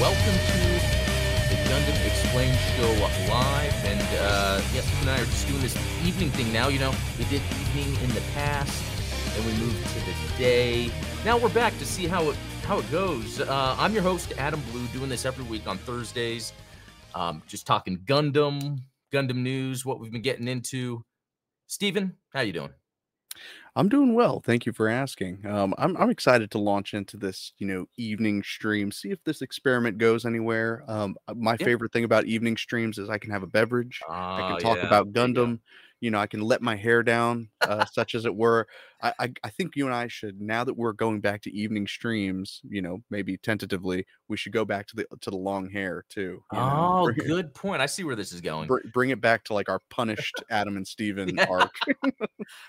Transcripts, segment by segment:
welcome to the Gundam Explained Show live. And uh, yes, Steve and I are just doing this evening thing now. You know, we did evening in the past, and we moved to the day. Now we're back to see how it how it goes. Uh, I'm your host Adam Blue, doing this every week on Thursdays. Um, just talking Gundam, Gundam news, what we've been getting into. Steven, how you doing? I'm doing well. Thank you for asking. Um, I'm I'm excited to launch into this, you know, evening stream. See if this experiment goes anywhere. Um, uh, my Yeah. favorite thing about evening streams is I can have a beverage. I Ah, can talk yeah, about there you go. Gundam. You know, I can let my hair down, uh, such as it were. I, I I think you and I should now that we're going back to evening streams. You know, maybe tentatively, we should go back to the to the long hair too. Oh, bring, good point. I see where this is going. br- bring it back to like our punished Adam and Steven Yeah. arc.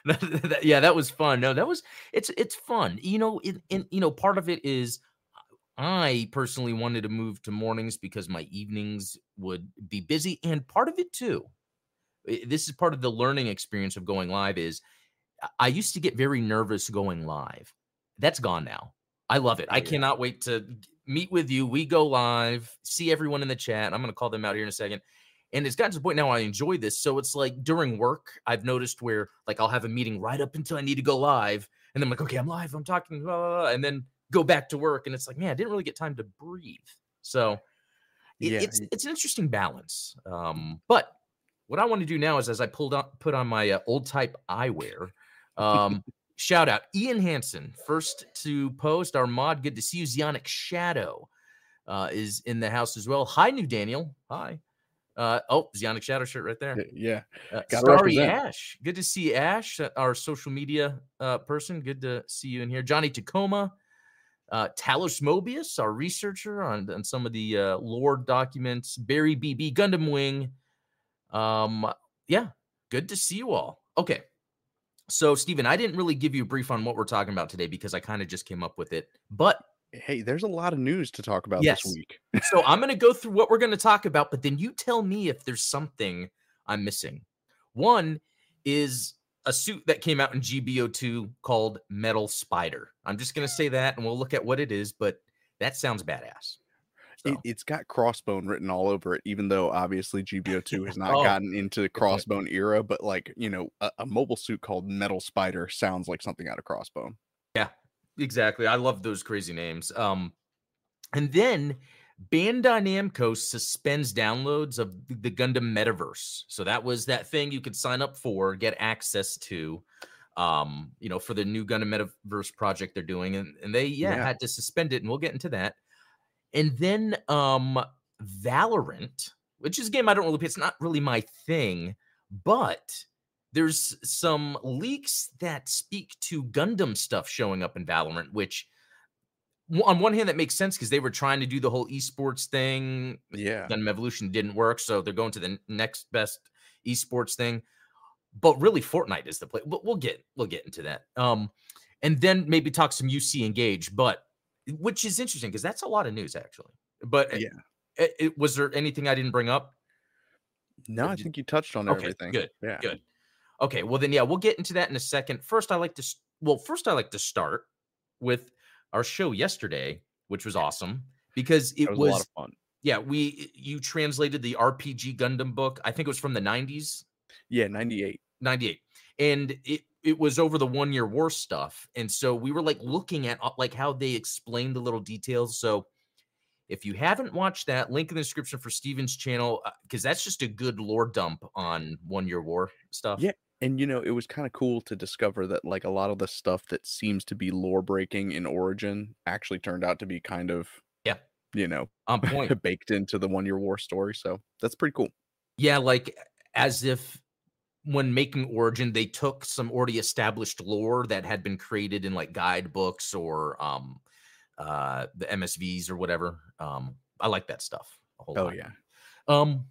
Yeah, that was fun. No, that was it's it's fun. You know, in, in you know, part of it is I personally wanted to move to mornings because my evenings would be busy, and part of it too. This is part of the learning experience of going live. Is I- I used to get very nervous going live. That's gone now. I love it. Oh I yeah. cannot wait to meet with you. We go live, see everyone in the chat. I'm going to call them out here in a second. And it's gotten to the point now I enjoy this. So it's like during work, I've noticed where like I'll have a meeting right up until I need to go live. And then I'm like, okay, I'm live. I'm talking, blah, blah, blah," and then go back to work. And it's like, man, I didn't really get time to breathe. So it, Yeah, it's it's an interesting balance. Um, but what I want to do now is as I pulled on put on my uh, old type eyewear. Um, shout out Ian Hansen, first to post our mod. Good to see you. Zeonic Shadow uh, is in the house as well. Hi, new Daniel. Hi. Uh, oh, Zeonic Shadow shirt right there. Yeah. Uh, Starry represent. Ash. Good to see Ash, uh, our social media uh, person. Good to see you in here. Johnny Tacoma. Uh, Talos Mobius, our researcher on, on some of the uh, lore documents. Barry BB, Gundam Wing. Um, yeah, good to see you all. Okay. So, Stephen, I didn't really give you a brief on what we're talking about today because I kind of just came up with it. But Hey, there's a lot of news to talk about Yes. this week. so I'm going to go through what we're going to talk about, but then you tell me if there's something I'm missing. One is a suit that came out in GBO2 called Metal Spider. I'm just going to say that and we'll look at what it is, but that sounds badass. It, So, it's got crossbone written all over it, even though obviously GBO2 has not Oh, gotten into the crossbone era. But like you know, a, a mobile suit called Metal Spider sounds like something out of Crossbone. yeah, exactly. I love those crazy names. Um, and then Bandai Namco suspends downloads of the the Gundam Metaverse. So that was that thing you could sign up for, get access to, um, you know, for the new Gundam Metaverse project they're doing, and, and they yeah, Yeah. had to suspend it, and we'll get into that. And then um Valorant, which is a game I don't really play. It's not really my thing, but there's some leaks that speak to Gundam stuff showing up in Valorant, which on one hand that makes sense because they were trying to do the whole esports thing. Yeah, Gundam Evolution didn't work, so they're going to the next best esports thing. But really, Fortnite is the play. But we'll get we'll get into that. Um, and then maybe talk some UC Engage, but which is interesting because that's a lot of news actually. But eh, Yeah. it, it, was there anything I didn't bring up? no, I think you touched on Okay, everything. good, Yeah, Good. Okay, well then, yeah, we'll get into that in a second. First, I like to well, first I like to start with our show yesterday, which was awesome because it that was, was, a lot of fun. yeah, we you translated the RPG Gundam book. I think it was from the 90s, Yeah, ninety eight. 98. And it it was over the one year war stuff. And so we were like looking at uh, like how they explained the little details. So if you haven't watched that, link in the description for Steven's channel, because that's just a good lore dump on one year war stuff. Yeah, and you know, it was kind of cool to discover that like a lot of the stuff that seems to be lore breaking in Origin actually turned out to be kind of Yeah. you know, On point. baked into the one year war story. So that's pretty cool. Yeah, like as if when making Origin, they took some already established lore that had been created in like guidebooks or um uh the MSVs or whatever. Um I like that stuff a whole Oh lot. yeah. Um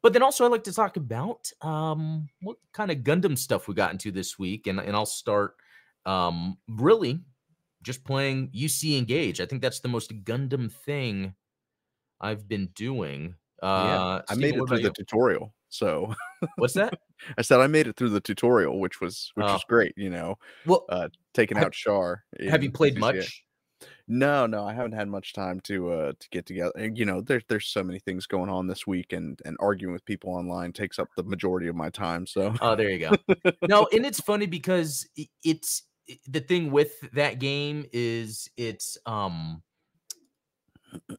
but then also I like to talk about um what kind of Gundam stuff we got into this week and and I'll start um really just playing UC Engage. I think that's the most Gundam thing I've been doing. Uh yeah. I made it through the you? tutorial. So What's that? I said I made it through the tutorial, which was which Oh. was great, you know. Well, Uh taking Have- out Char. have you played much? No, no, I haven't had much time to uh to get together. And, You know, there's there's so many things going on this week, and and arguing with people online takes up the majority of my time. So Oh, there you go. No, and it's funny because it's the thing with that game is it's um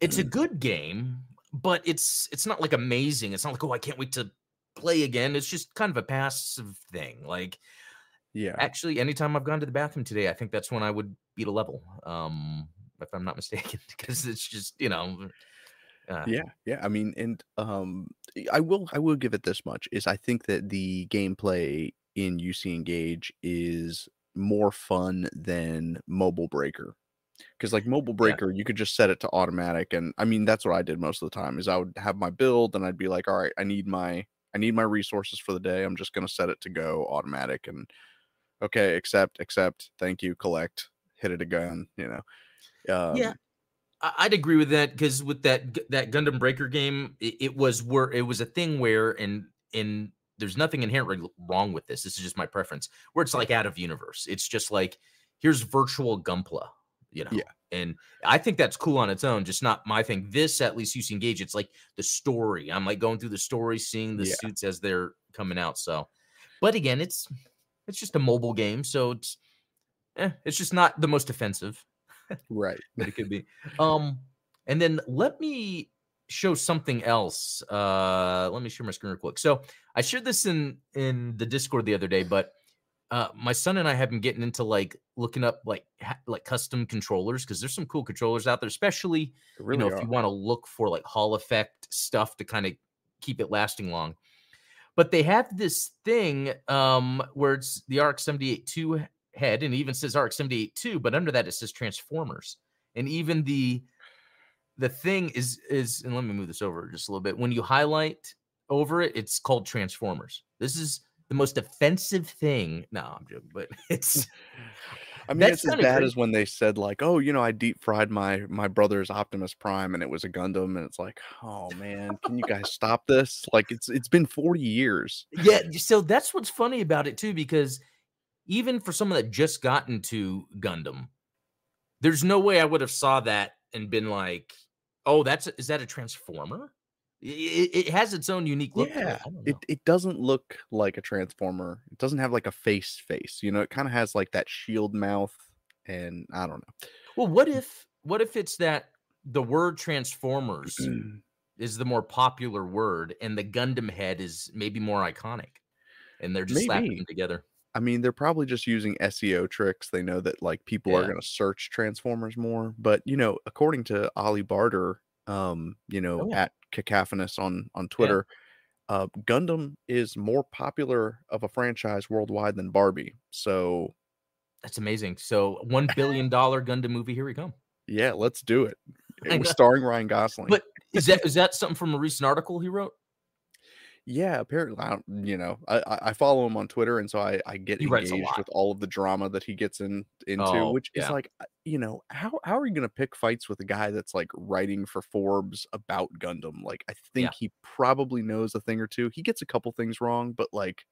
it's a good game, but it's it's not like amazing. It's not like oh I can't wait to play again. It's just kind of a passive thing. Like yeah, actually, anytime I've gone to the bathroom today, I think that's when I would beat a level. Um, if I'm not mistaken, because it's just you know. Uh, yeah, yeah. I mean, and um, I will I will give it this much is I think that the gameplay in UC Engage is more fun than Mobile Breaker. Because like Mobile Breaker, you could just set it to automatic, and I mean that's what I did most of the time. Is I would have my build, and I'd be like, all right, I need my I need my resources for the day. I'm just gonna set it to go automatic, and okay, accept, accept, thank you, collect, hit it again. You know, um, yeah, I'd agree with that because with that that Gundam Breaker game, it, it was where it was a thing where and and there's nothing inherently wrong with this. This is just my preference. Where it's like out of universe. It's just like here's virtual Gunpla, you know. Yeah. And I think that's cool on its own, just not my thing. This at least UC Engage, it's like the story. I'm like going through the story, seeing the Yeah. suits as they're coming out. So, but again, it's it's just a mobile game, so it's eh, it's just not the most offensive right. but it could be. Um, and then let me show something else. Uh, let me share my screen real quick. So I shared this in in the Discord the other day, but uh, my son and I have been getting into like looking up like ha- like custom controllers because there's some cool controllers out there, especially really you know are. if you want to look for like Hall effect stuff to kind of keep it lasting long. But they have this thing um, where it's the RX 78 2 head, and even says RX 78 2, but under that it says Transformers. And even the the thing is is and let me move this over just a little bit. When you highlight over it, it's called Transformers. This is the most offensive thing. No, I'm joking, but it's I mean, That's it's as bad crazy. as when they said like, "Oh, you know, I deep fried my my brother's Optimus Prime, and it was a Gundam," and it's like, "Oh man, can you guys stop this?" Like, it's it's been forty years. yeah so that's what's funny about it too because even for someone that just got into gundam there's no way i would have saw that and been like oh that's is that a transformer it, it has its own unique look to it. Yeah, it it doesn't look like a transformer. It doesn't have like a face face. You know, it kind of has like that shield mouth, and I don't know. well what if what if it's that the word transformers is the more popular word and the gundam head is maybe more iconic and they're just slapping them together I mean, they're probably just using SEO tricks. They know that like people are going to search Transformers more. But you know, according to Ollie Barder, um, you know, Oh, yeah. at Cacophanus on on Twitter, uh, Gundam is more popular of a franchise worldwide than Barbie. So that's amazing so one billion dollar gundam movie here we come yeah, let's do it. It was starring Ryan Gosling. but is that is that something from a recent article he wrote yeah, apparently, I don't, you know, I, I follow him on Twitter, and so I I get He writes a engaged lot. with all of the drama that he gets in into, Oh, which is yeah. like, uh, you know, how how are you gonna pick fights with a guy that's like writing for Forbes about Gundam? Like, I think Yeah. he probably knows a thing or two. He gets a couple things wrong, but like,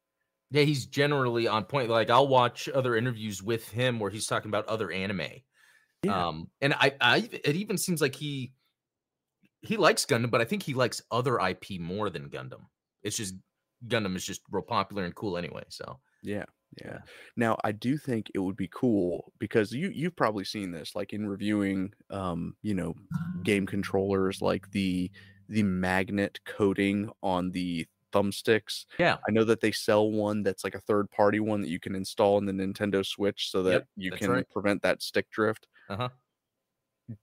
Yeah, he's generally on point. Like I'll watch other interviews with him where he's talking about other anime. yeah, Um, and I, I, it even seems like he, he likes Gundam, but I think he likes other IP more than Gundam. It's just Gundam is just real popular and cool anyway. So yeah, yeah. Yeah. Now, I do think it would be cool because you you've probably seen this, like in reviewing, um, you know, game controllers, like the the magnet coating on the thumbsticks. yeah, I know that they sell one that's like a third party one that you can install in the Nintendo Switch so that Yep, you can right. prevent that stick drift. uh-huh.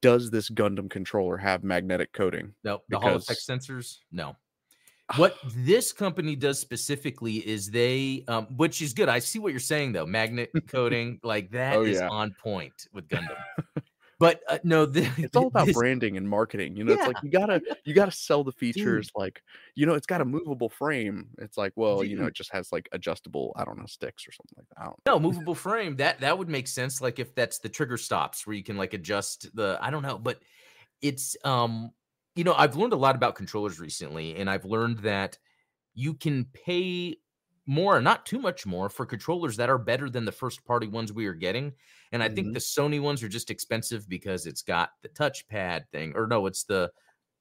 Does this Gundam controller have magnetic coating? No, the Hall effect Because- sensors, no. What this company does specifically is they, um, which is good. I see what you're saying though. Magnet coating, like that is Oh, yeah. on point with Gundam. but uh, no, the, It's all about this- branding and marketing. You know, it's like you gotta you gotta sell the features like you know, it's got a movable frame. It's like, well, you know, it just has like adjustable, I don't know, sticks or something like that. No, movable frame. That that would make sense. Like if that's the trigger stops where you can like adjust the I don't know, but it's um you know, I've learned a lot about controllers recently, and I've learned that you can pay more, not too much more, for controllers that are better than the first party ones we are getting. And I think Mhm. the Sony ones are just expensive because it's got the touchpad thing, or no, it's the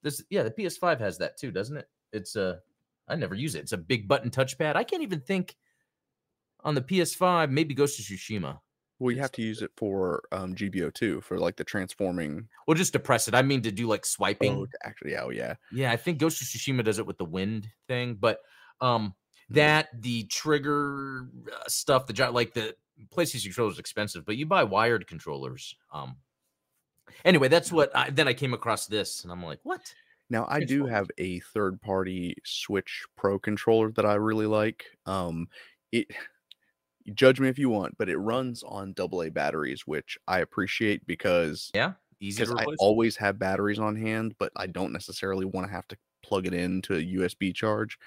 this. Yeah, the PS5 has that too, doesn't it? It's a I never use it. It's a big button touchpad. I can't even think on the PS5. Maybe Ghost of Tsushima. Well, you have to use it for um, GBO2 for like the transforming. Well, just to press it. I mean to do like swiping. Oh, actually, oh yeah. Yeah, I think Ghost of Tsushima does it with the wind thing, but um Mhm. that the trigger uh, stuff, the like the PlayStation controller is expensive, but you buy wired controllers. Um anyway, that's what I then I came across this and I'm like, what? Now I do have a third party Switch Pro controller that I really like. Um it judge me if you want, but it runs on AA batteries, which I appreciate because Yeah, easy because I always have batteries on hand, but I don't necessarily want to have to plug it into a USB charge.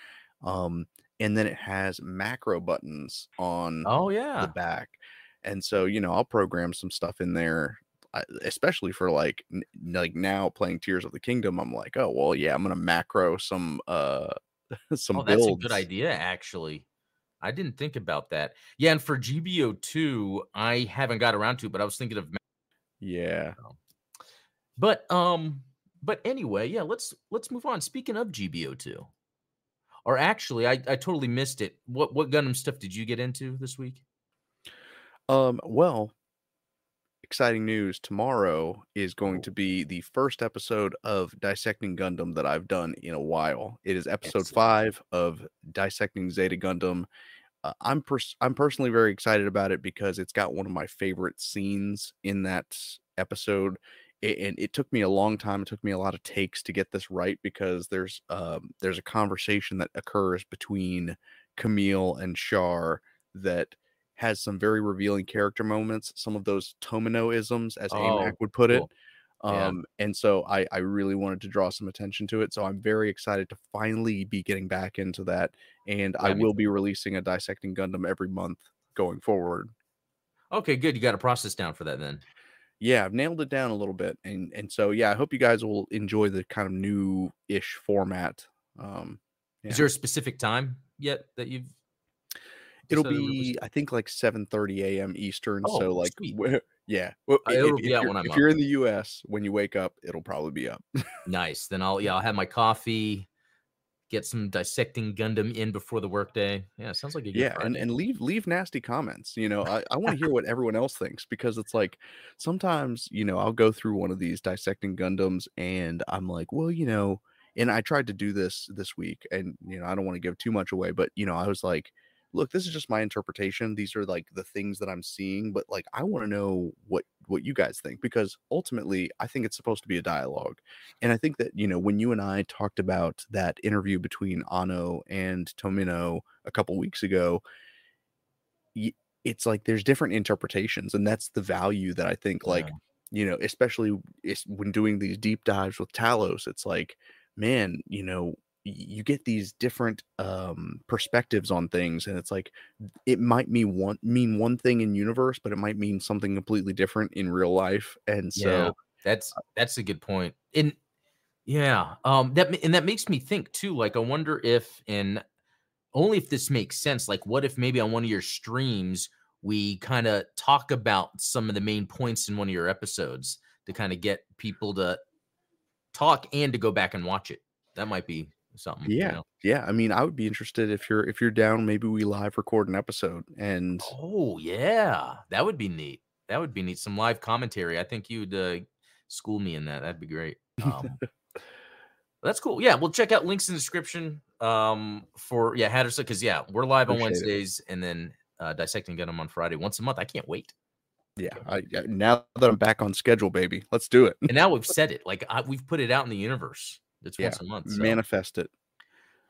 Um and then it has macro buttons on oh yeah the back. And so, you know, I'll program some stuff in there, I- especially for like like now playing Tears of the Kingdom. I'm like, oh well, yeah, I'm gonna macro some uh some Oh, that's a good idea actually. I didn't think about that. Yeah, and for GBO2, I haven't got around to it, but I was thinking of Yeah. But um, but anyway, yeah, let's let's move on. Speaking of GBO2, or actually, I I totally missed it. What what Gundam stuff did you get into this week? Um. Well, exciting news. Tomorrow is going to be the first episode of Dissecting Gundam that I've done in a while. It is episode Excellent. five of Dissecting Zeta Gundam. Uh, I'm pers- I'm personally very excited about it because it's got one of my favorite scenes in that episode. A- And it took me a long time. It took me a lot of takes to get this right because there's um, there's a conversation that occurs between Kamille and Char that has some very revealing character moments. Some of those Tomino-isms, as Oh, AMAC would put it. cool. Yeah. Um, and so I, I really wanted to draw some attention to it. So I'm very excited to finally be getting back into that. And I Yeah, me will be releasing a Dissecting Gundam every month going forward. Okay, good. You got a process down for that then. Yeah, I've nailed it down a little bit. And and so yeah, I hope you guys will enjoy the kind of new ish format. Um Is there a specific time yet that you've? It'll be I think like 7 30 a.m. Eastern. Oh, so like sweet. yeah. Well, Uh, if, it'll if be out you're, when I'm if up. you're in the US, when you wake up, it'll probably be up. Nice. Then I'll yeah I'll have my coffee, get some dissecting Gundam in before the workday. Yeah, sounds like a good yeah and, and leave leave nasty comments you know i, I want to hear what everyone else thinks because it's like sometimes you know i'll go through one of these dissecting gundams and i'm like well you know and i tried to do this this week and you know i don't want to give too much away but you know i was like look this is just my interpretation these are like the things that i'm seeing but like i want to know what what you guys think because ultimately i think it's supposed to be a dialogue and i think that you know when you and i talked about that interview between anno and tomino a couple weeks ago it's like there's different interpretations and that's the value that i think like Yeah. you know especially when doing these deep dives with talos it's like man you know you get these different um perspectives on things and it's like it might mean one mean one thing in universe but it might mean something completely different in real life and so Yeah, that's that's a good point. And yeah, um, that and that makes me think too. Like, I wonder if, and only if this makes sense. Like, what if maybe on one of your streams we kind of talk about some of the main points in one of your episodes to kind of get people to talk and to go back and watch it. That might be something. you yeah know? yeah i mean i would be interested if you're if you're down maybe we live record an episode and Oh yeah, that would be neat. That would be neat. Some live commentary. I think you'd uh, school me in that. That'd be great. Um, that's cool. Yeah, we'll check out links in the description. Um, for yeah, Hattersley, because yeah, we're live on Appreciate it. Wednesdays and then uh, dissecting Gundam on Friday once a month. I can't wait. yeah I, I- now that i'm back on schedule baby let's do it And now we've said it. Like I, we've put it out in the universe. It's Yeah, once a month. So. manifest it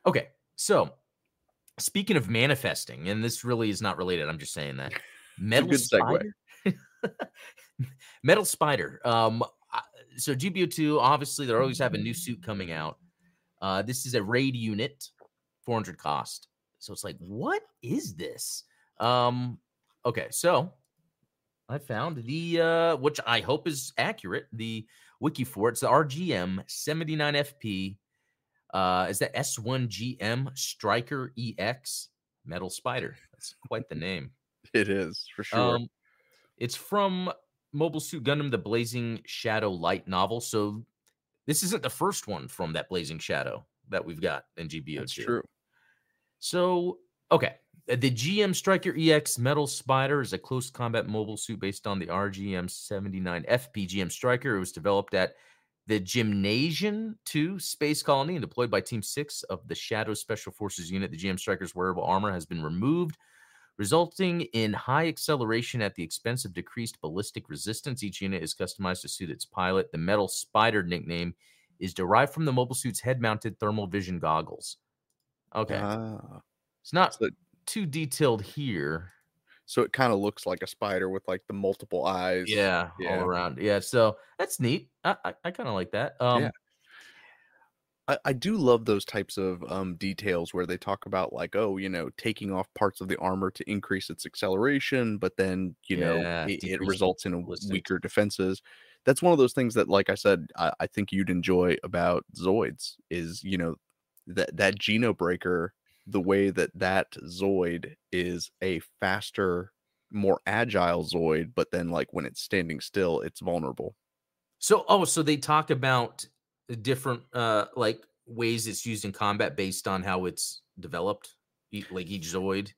Okay, so speaking of manifesting, and this really is not related. I'm just saying that metal spider. metal spider. Um, so GBO2 obviously they're always have a new suit coming out. Uh, this is a raid unit, 400 cost. So it's like, what is this? Um, okay, so I found the uh, which I hope is accurate. The wiki for it. it's the RGM 79FP uh, is that S1GM Striker EX? Metal Spider. That's quite the name. It is for sure. Um, it's from Mobile Suit Gundam, the Blazing Shadow light novel. So this isn't the first one from that Blazing Shadow that we've got in GBO2. That's true. So, okay. Uh, The GM Striker EX Metal Spider is a close combat mobile suit based on the RGM 79 FPGM Striker. It was developed at the Gymnasium 2 Space Colony and deployed by Team 6 of the Shadow Special Forces Unit. The GM Striker's wearable armor has been removed, resulting in high acceleration at the expense of decreased ballistic resistance. Each unit is customized to suit its pilot. The Metal Spider nickname is derived from the mobile suit's head mounted thermal vision goggles. Okay. Ah, It's not so, too detailed here. so it kind of looks like a spider with like the multiple eyes. Yeah, yeah. all around. Yeah, so that's neat. I I, I kind of like that. Um, Yeah. I, I do love those types of um, details where they talk about like, oh, you know, taking off parts of the armor to increase its acceleration, but then you Yeah, know it, it results in a weaker defenses. That's one of those things that, like I said, I, I think you'd enjoy about Zoids is you know that that Geno breaker, the way that that Zoid is a faster, more agile Zoid, but then like when it's standing still, it's vulnerable. So oh, so they talk about the different uh like ways it's used in combat based on how it's developed, like each Zoid.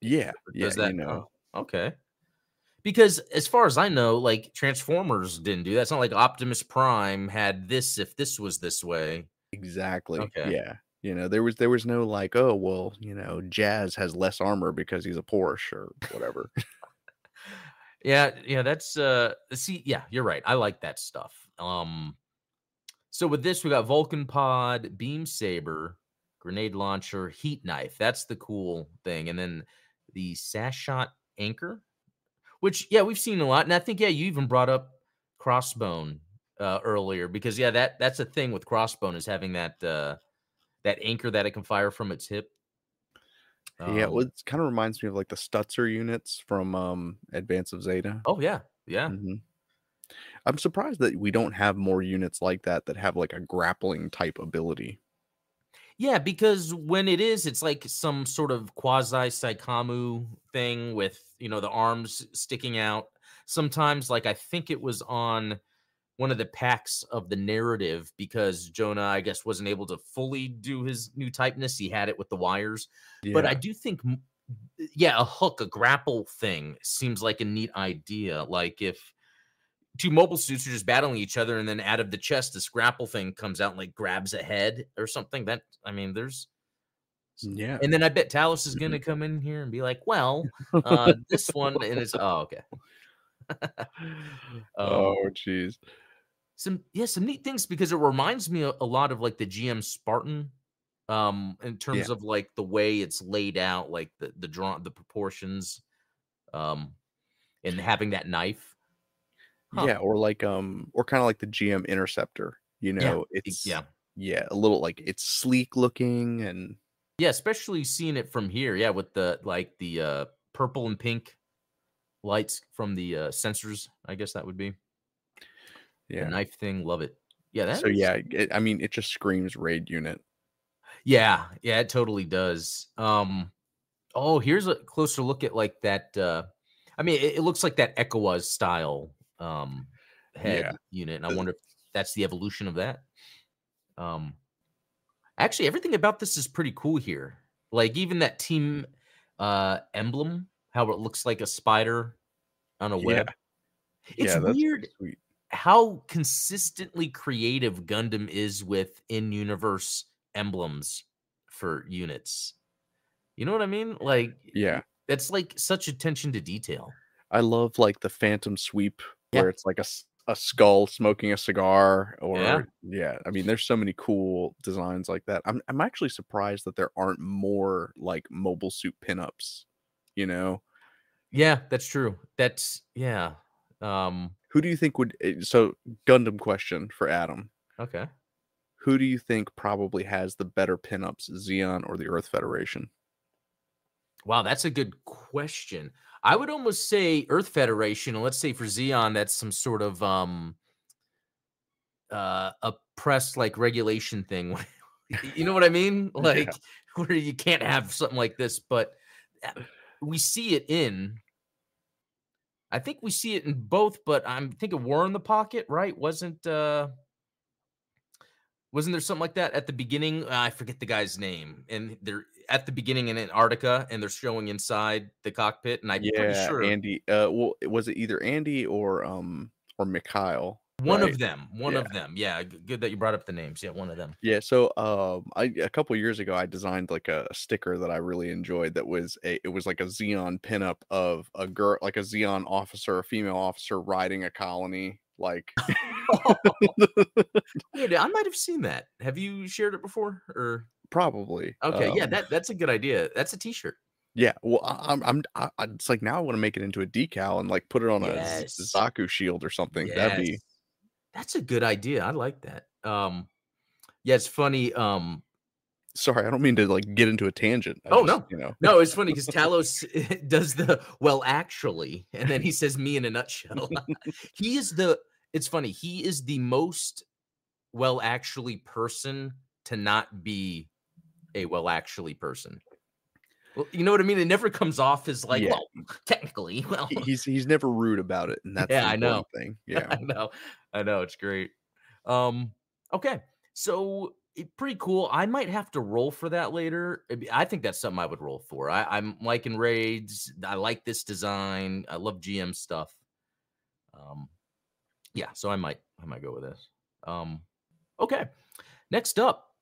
Yeah, yeah, does that you know. oh, okay. Because as far as I know, like Transformers didn't do that. It's not like Optimus Prime had this if this was this way. Exactly. Okay. Yeah. You know, there was there was no like, oh well, you know, Jazz has less armor because he's a Porsche or whatever. Yeah, yeah, that's uh see, yeah, you're right. I like that stuff. Um so with this we got Vulcan pod, beam saber, grenade launcher, heat knife. That's the cool thing. And then the Sashot anchor, which yeah, we've seen a lot. And I think yeah, you even brought up crossbone uh earlier because yeah, that that's a thing with crossbone is having that uh that anchor that it can fire from its hip. yeah, Um, well, it kind of reminds me of like the Stutzer units from um Advance of Zeta. oh yeah, yeah. Mhm. I'm surprised that we don't have more units like that that have like a grappling type ability. Yeah, because when it is, it's like some sort of quasi psycommu thing with, you know, the arms sticking out. Sometimes, like, I think it was on one of the packs of the narrative because Jona, I guess, wasn't able to fully do his new typeness. He had it with the wires. But I do think, yeah, a hook, a grapple thing seems like a neat idea. Like, if two mobile suits are just battling each other and then out of the chest this grapple thing comes out and like grabs a head or something that i mean there's yeah. and then i bet talos is going to come in here and be like well uh this one and it's oh okay um, oh jeez. Some yeah some neat things because it reminds me a, lot of like the gm spartan um in terms of like the way it's laid out like the the draw the proportions um and having that knife Huh. Yeah, or like um or kind of like the GM Interceptor, you know, e- it's yeah yeah, a little like it's sleek looking and Yeah, especially seeing it from here. Yeah, with the like the uh purple and pink lights from the uh sensors, I guess that would be. The yeah. knife thing, love it. Yeah, that So is- yeah, it, I mean, it just screams raid unit. Yeah, yeah, it totally does. Um oh, here's a closer look at like that uh I mean it, it looks like that ECOAS style um head Yeah. unit, and I wonder if that's the evolution of that. Um actually everything about this is pretty cool here. Like even that team uh emblem, how it looks like a spider on a Yeah. web. It's yeah, weird sweet. How consistently creative Gundam is with in-universe emblems for units. You know what I mean? Like Yeah, that's like such attention to detail. I love like the Phantom Sweep Yeah. where it's like a a skull smoking a cigar, or Yeah. yeah. I mean, there's so many cool designs like that. I'm I'm actually surprised that there aren't more like mobile suit pinups. You know, Yeah, that's true. That's yeah. Um who do you think would? eh, So Gundam question for Adam. okay. Who do you think probably has the better pinups, Zeon or the Earth Federation? Wow, that's a good question. I would almost say Earth Federation, and let's say for Zeon, that's some sort of um uh oppressed like regulation thing You know what I mean? Like Yeah. where you can't have something like this, but uh, we see it in. I think we see it in both, but I'm thinking War in the Pocket, right? Wasn't uh wasn't there something like that at the beginning? Uh, I forget the guy's name, and they're at the beginning in Antarctica, and they're showing inside the cockpit, and I'm pretty Yeah, sure Andy. Uh, well, was it either Andy or um or Mikhail? One right? of them, one Yeah. of them, yeah. Good that you brought up the names. Yeah, one of them. Yeah, so um, I a couple years ago I designed like a sticker that I really enjoyed. That was a it was like a Zeon pinup of a girl, like a Zeon officer, a female officer riding a colony. Like, Wait, I might have seen that. Have you shared it before? Or probably. okay, yeah, um, that that's a good idea. That's a T-shirt. yeah. Well, I'm I'm I, it's like now I want to make it into a decal and like put it on a Yes. Zaku shield or something. That'd be Yes. That's a good idea. I like that. Um, yeah, it's funny. Um, sorry. I don't mean to like get into a tangent. I Oh, just, no. you know. no, it's funny because Talos does the well, actually, and then he says me in a nutshell. he is the. It's funny. He is the most well, actually person to not be a well, actually person. Well, you know what I mean? It never comes off as like, Yeah. well, technically, well, He's he's never rude about it, and that's Yeah, the I know. thing. Yeah. I know. I know. It's great. Um, okay. So it, pretty cool. I might have to roll for that later. I think that's something I would roll for. I, I'm liking raids. I like this design. I love GM stuff. Um, yeah, so I might I might go with this. Um, okay. Next up,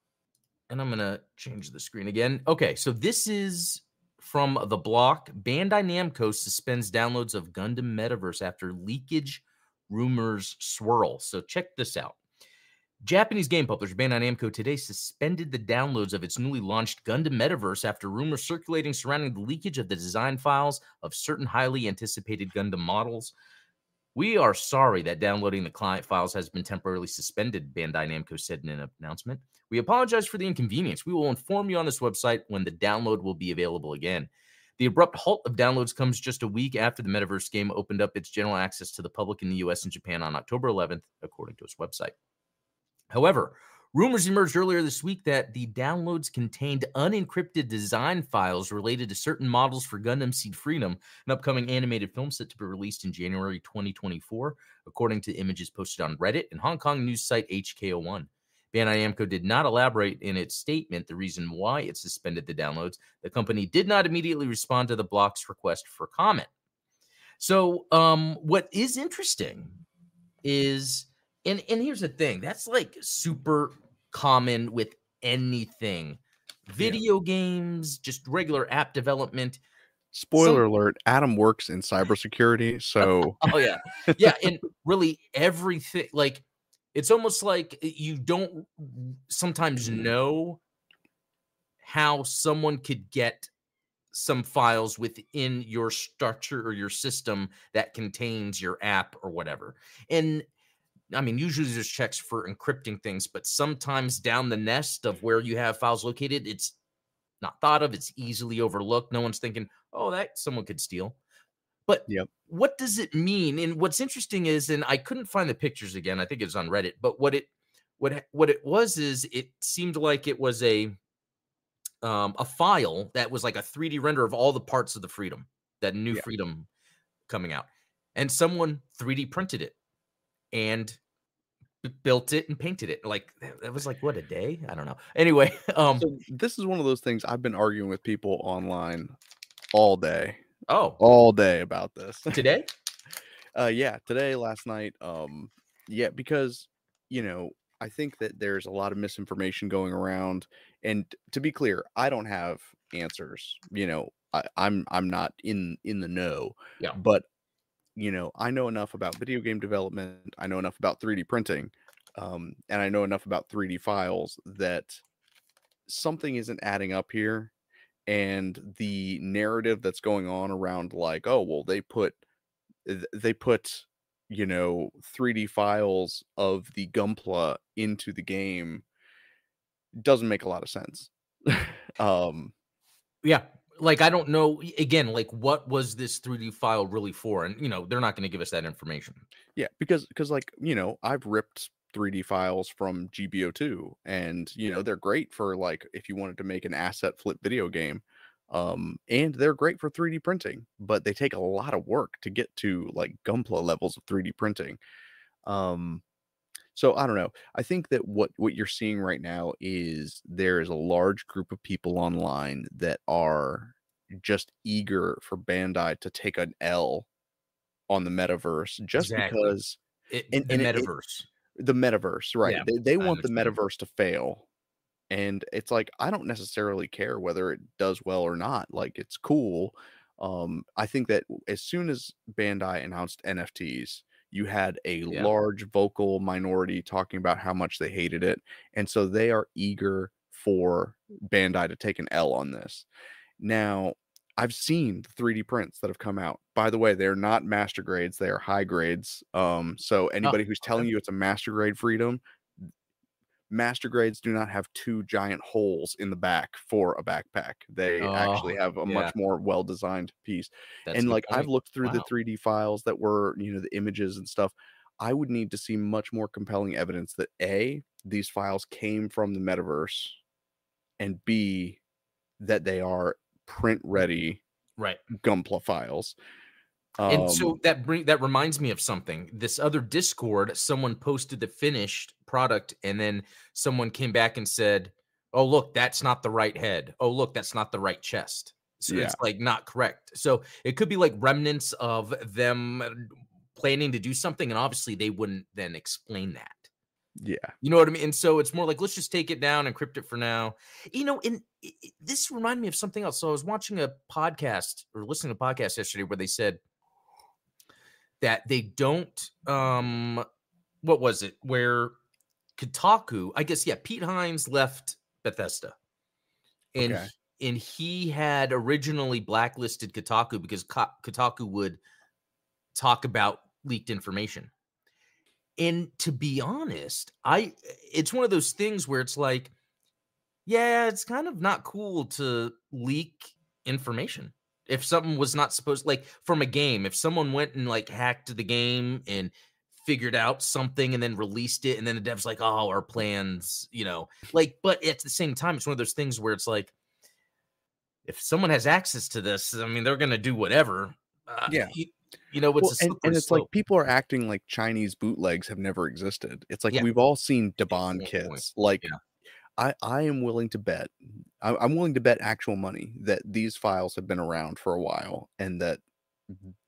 and I'm gonna change the screen again. Okay, so this is from the block. Bandai Namco suspends downloads of Gundam Metaverse after leakage rumors swirl. So check this out. Japanese game publisher Bandai Namco today suspended the downloads of its newly launched Gundam Metaverse after rumors circulating surrounding the leakage of the design files of certain highly anticipated Gundam models. We are sorry that downloading the client files has been temporarily suspended, Bandai Namco said in an announcement. We apologize for the inconvenience. We will inform you on this website when the download will be available again. The abrupt halt of downloads comes just a week after the Metaverse game opened up its general access to the public in the US and Japan on October 11th, according to its website. However, rumors emerged earlier this week that the downloads contained unencrypted design files related to certain models for Gundam Seed Freedom, an upcoming animated film set to be released in January 2024, according to images posted on Reddit and Hong Kong news site HK01. Bandai Namco did not elaborate in its statement the reason why it suspended the downloads. The company did not immediately respond to the block's request for comment. So, um, what is interesting is, and and here's the thing, that's like super common with anything, video games, just regular app development. Spoiler alert: Adam works in cybersecurity, so Oh yeah, yeah, and really everything like it's almost like eh, you don't sometimes mm-hmm. know how someone could get some files within your structure or your system that contains your app or whatever. And I mean, usually there's checks for encrypting things, but sometimes down the nest of mm-hmm. where you have files located, it's not thought of. It's easily overlooked. No one's thinking, oh, that someone could steal. But Yep. what does it mean? And what's interesting is, and I couldn't find the pictures again. I think it was on Reddit. But what it what what it was is, it seemed like it was a um, a file that was like a 3D render of all the parts of the Freedom, that new. Freedom coming out, and someone 3D printed it and built it and painted it. Like that that was like what a day. I don't know. Anyway, um, so this is one of those things I've been arguing with people online all day, oh, all day about this. today. uh yeah today last night um yeah because you know i think that there's a lot of misinformation going around and to be clear i don't have answers you know I, i'm i'm not in in the know Yeah. but you know i know enough about video game development i know enough about 3d printing um and i know enough about 3d files that something isn't adding up here and the narrative that's going on around like oh well they put they put you know 3D files of the Gunpla into the game doesn't make a lot of sense. um Yeah. Like I don't know again, like what was this 3D file really for? And you know, they're not going to give us that information. yeah, because because like, you know, I've ripped 3D files from GBO2 and you know they're great for like if you wanted to make an asset flip video game um and they're great for 3D printing but they take a lot of work to get to like Gunpla levels of 3D printing um so I don't know I think that what what you're seeing right now is there is a large group of people online that are just eager for Bandai to take an L on the metaverse just Exactly. because It, and- the and it- it- metaverse. The metaverse, right? Yeah, they they want the metaverse to fail. And it's like I don't necessarily care whether it does well or not. Like it's cool. Um I think that as soon as Bandai announced NFTs, you had a Yeah. large vocal minority talking about how much they hated it. And so they are eager for Bandai to take an L on this. Now, I've seen the 3D prints that have come out. By the way, they're not master grades, they are high grades. Um, so anybody who's okay. telling you it's a master grade freedom, master grades do not have two giant holes in the back for a backpack. They actually Oh, have a yeah. much more well-designed piece. That's and like I've looked through the 3D files that were, you know, the images and stuff. I would need to see much more compelling evidence that A, these files came from the metaverse, and B, that they are print ready right. Gunpla files. And Um, so that bring that reminds me of something. This other Discord, someone posted the finished product, and then someone came back and said, "Oh, look, that's not the right head. Oh, look, that's not the right chest." So Yeah. it's like not correct. So it could be like remnants of them uh, planning to do something, and obviously they wouldn't then explain that. Yeah, You know what I mean? And so it's more like let's just take it down, encrypt it for now. You know, and i- i- this reminded me of something else. So I was watching a podcast or listening to a podcast yesterday where they said that they don't um what was it? Where Kotaku, I guess yeah, Pete Hines left Bethesda. And Okay. he- and he had originally blacklisted Kotaku because Ko- Kotaku would talk about leaked information. And to be honest, I it's one of those things where it's like, yeah, it's kind of not cool to leak information. If something was not supposed like from a game, if someone went and like hacked the game and figured out something and then released it, and then the dev's like, oh, our plans, you know, like, but at the same time, it's one of those things where it's like, if someone has access to this, I mean, they're gonna do whatever. Uh, Yeah. you, you know, it's Well, and, and it's like people are acting like Chinese bootlegs have never existed. It's like Yeah. we've all seen Daban point. kits. Like Yeah. I, I am willing to bet, I, I'm willing to bet actual money that these files have been around for a while and that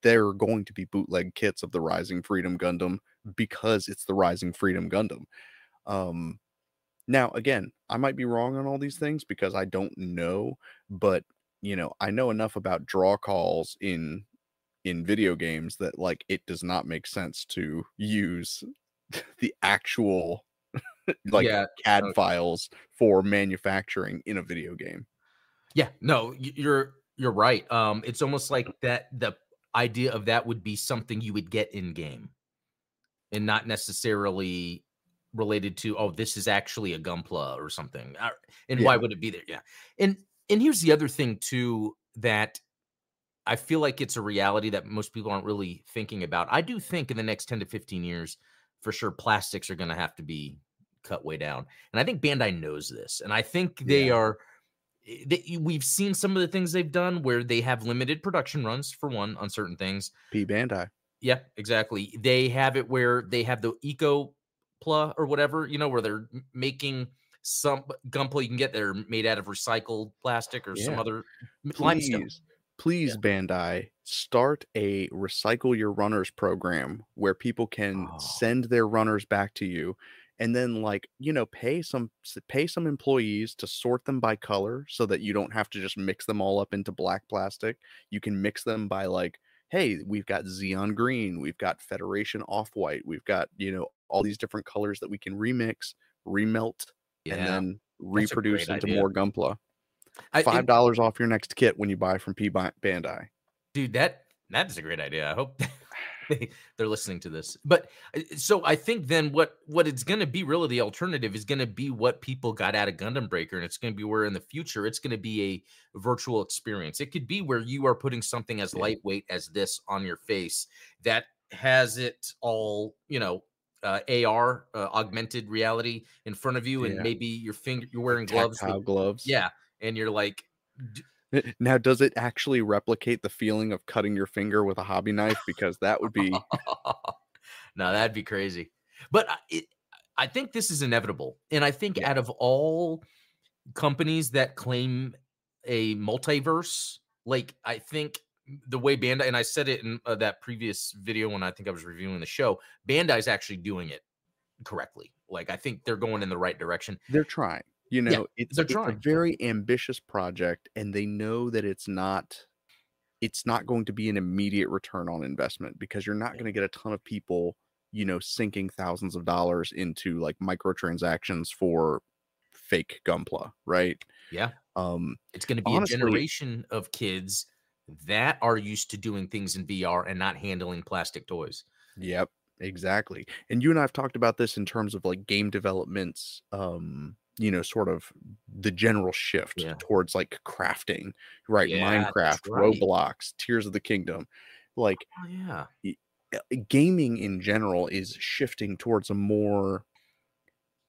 they're going to be bootleg kits of the Rising Freedom Gundam because it's the Rising Freedom Gundam. Um, now, again, I might be wrong on all these things because I don't know, but you know, I know enough about draw calls in in video games that like it does not make sense to use the actual like Yeah, CAD okay. files for manufacturing in a video game. Yeah, no, you're you're right. Um, it's almost like that. The idea of that would be something you would get in game, and not necessarily related to oh, this is actually a gunpla or something. Uh, And why would it be there? Yeah, and and here's the other thing too that I feel like it's a reality that most people aren't really thinking about. I do think in the next ten to fifteen years, for sure, plastics are going to have to be cut way down, and I think Bandai knows this, and I think they Yeah. are eh, they, we've seen some of the things they've done where they have limited production runs for one on certain things. P Bandai. Yeah, exactly. They have it where they have the eco pla or whatever, you know, where they're making some gunpla you can get that are made out of recycled plastic or some other m- limestone. Please, please, Bandai, start a recycle your runners program where people can Oh. send their runners back to you and then like you know pay some pay some employees to sort them by color so that you don't have to just mix them all up into black plastic you can mix them by like hey we've got zeon green we've got federation off white we've got you know all these different colors that we can remix remelt and then That's reproduce into idea. more gunpla I- five dollars off your next kit when you buy from P Bandai. dude that that is a great idea i hope they, they're listening to this but uh, so i think then what what it's going to be really the alternative is going to be what people got out of gundam breaker and it's going to be where in the future it's going to be a virtual experience it could be where you are putting something as lightweight as this on your face that has it all you know uh, AR, uh, augmented reality, in front of you, and Yeah. maybe your finger, you're wearing gloves. With, gloves. yeah, and you're like, Now, does it actually replicate the feeling of cutting your finger with a hobby knife? Because that would be no, that'd be crazy. But I- it, I think this is inevitable, and I think Yeah. out of all companies that claim a multiverse, like I think the way Bandai, and I said it in uh, that previous video when I think I was reviewing the show, Bandai's actually doing it correctly. Like I think they're going in the right direction. they're trying. You Yeah, know, it's, they're it's trying. a very ambitious project, and they know that it's not it's not going to be an immediate return on investment because you're not Yeah. going to get a ton of people, you know, sinking thousands of dollars into like microtransactions for fake Gunpla, right? Yeah. Um, It's going to be Honestly- a generation of kids that are used to doing things in VR and not handling plastic toys. Yep, exactly. And you and I have talked about this in terms of like game developments, um, you know, sort of the general shift Yeah. towards like crafting, right? Yeah, Minecraft, right. Roblox, Tears of the Kingdom. Like Oh yeah. uh, gaming in general is shifting towards a more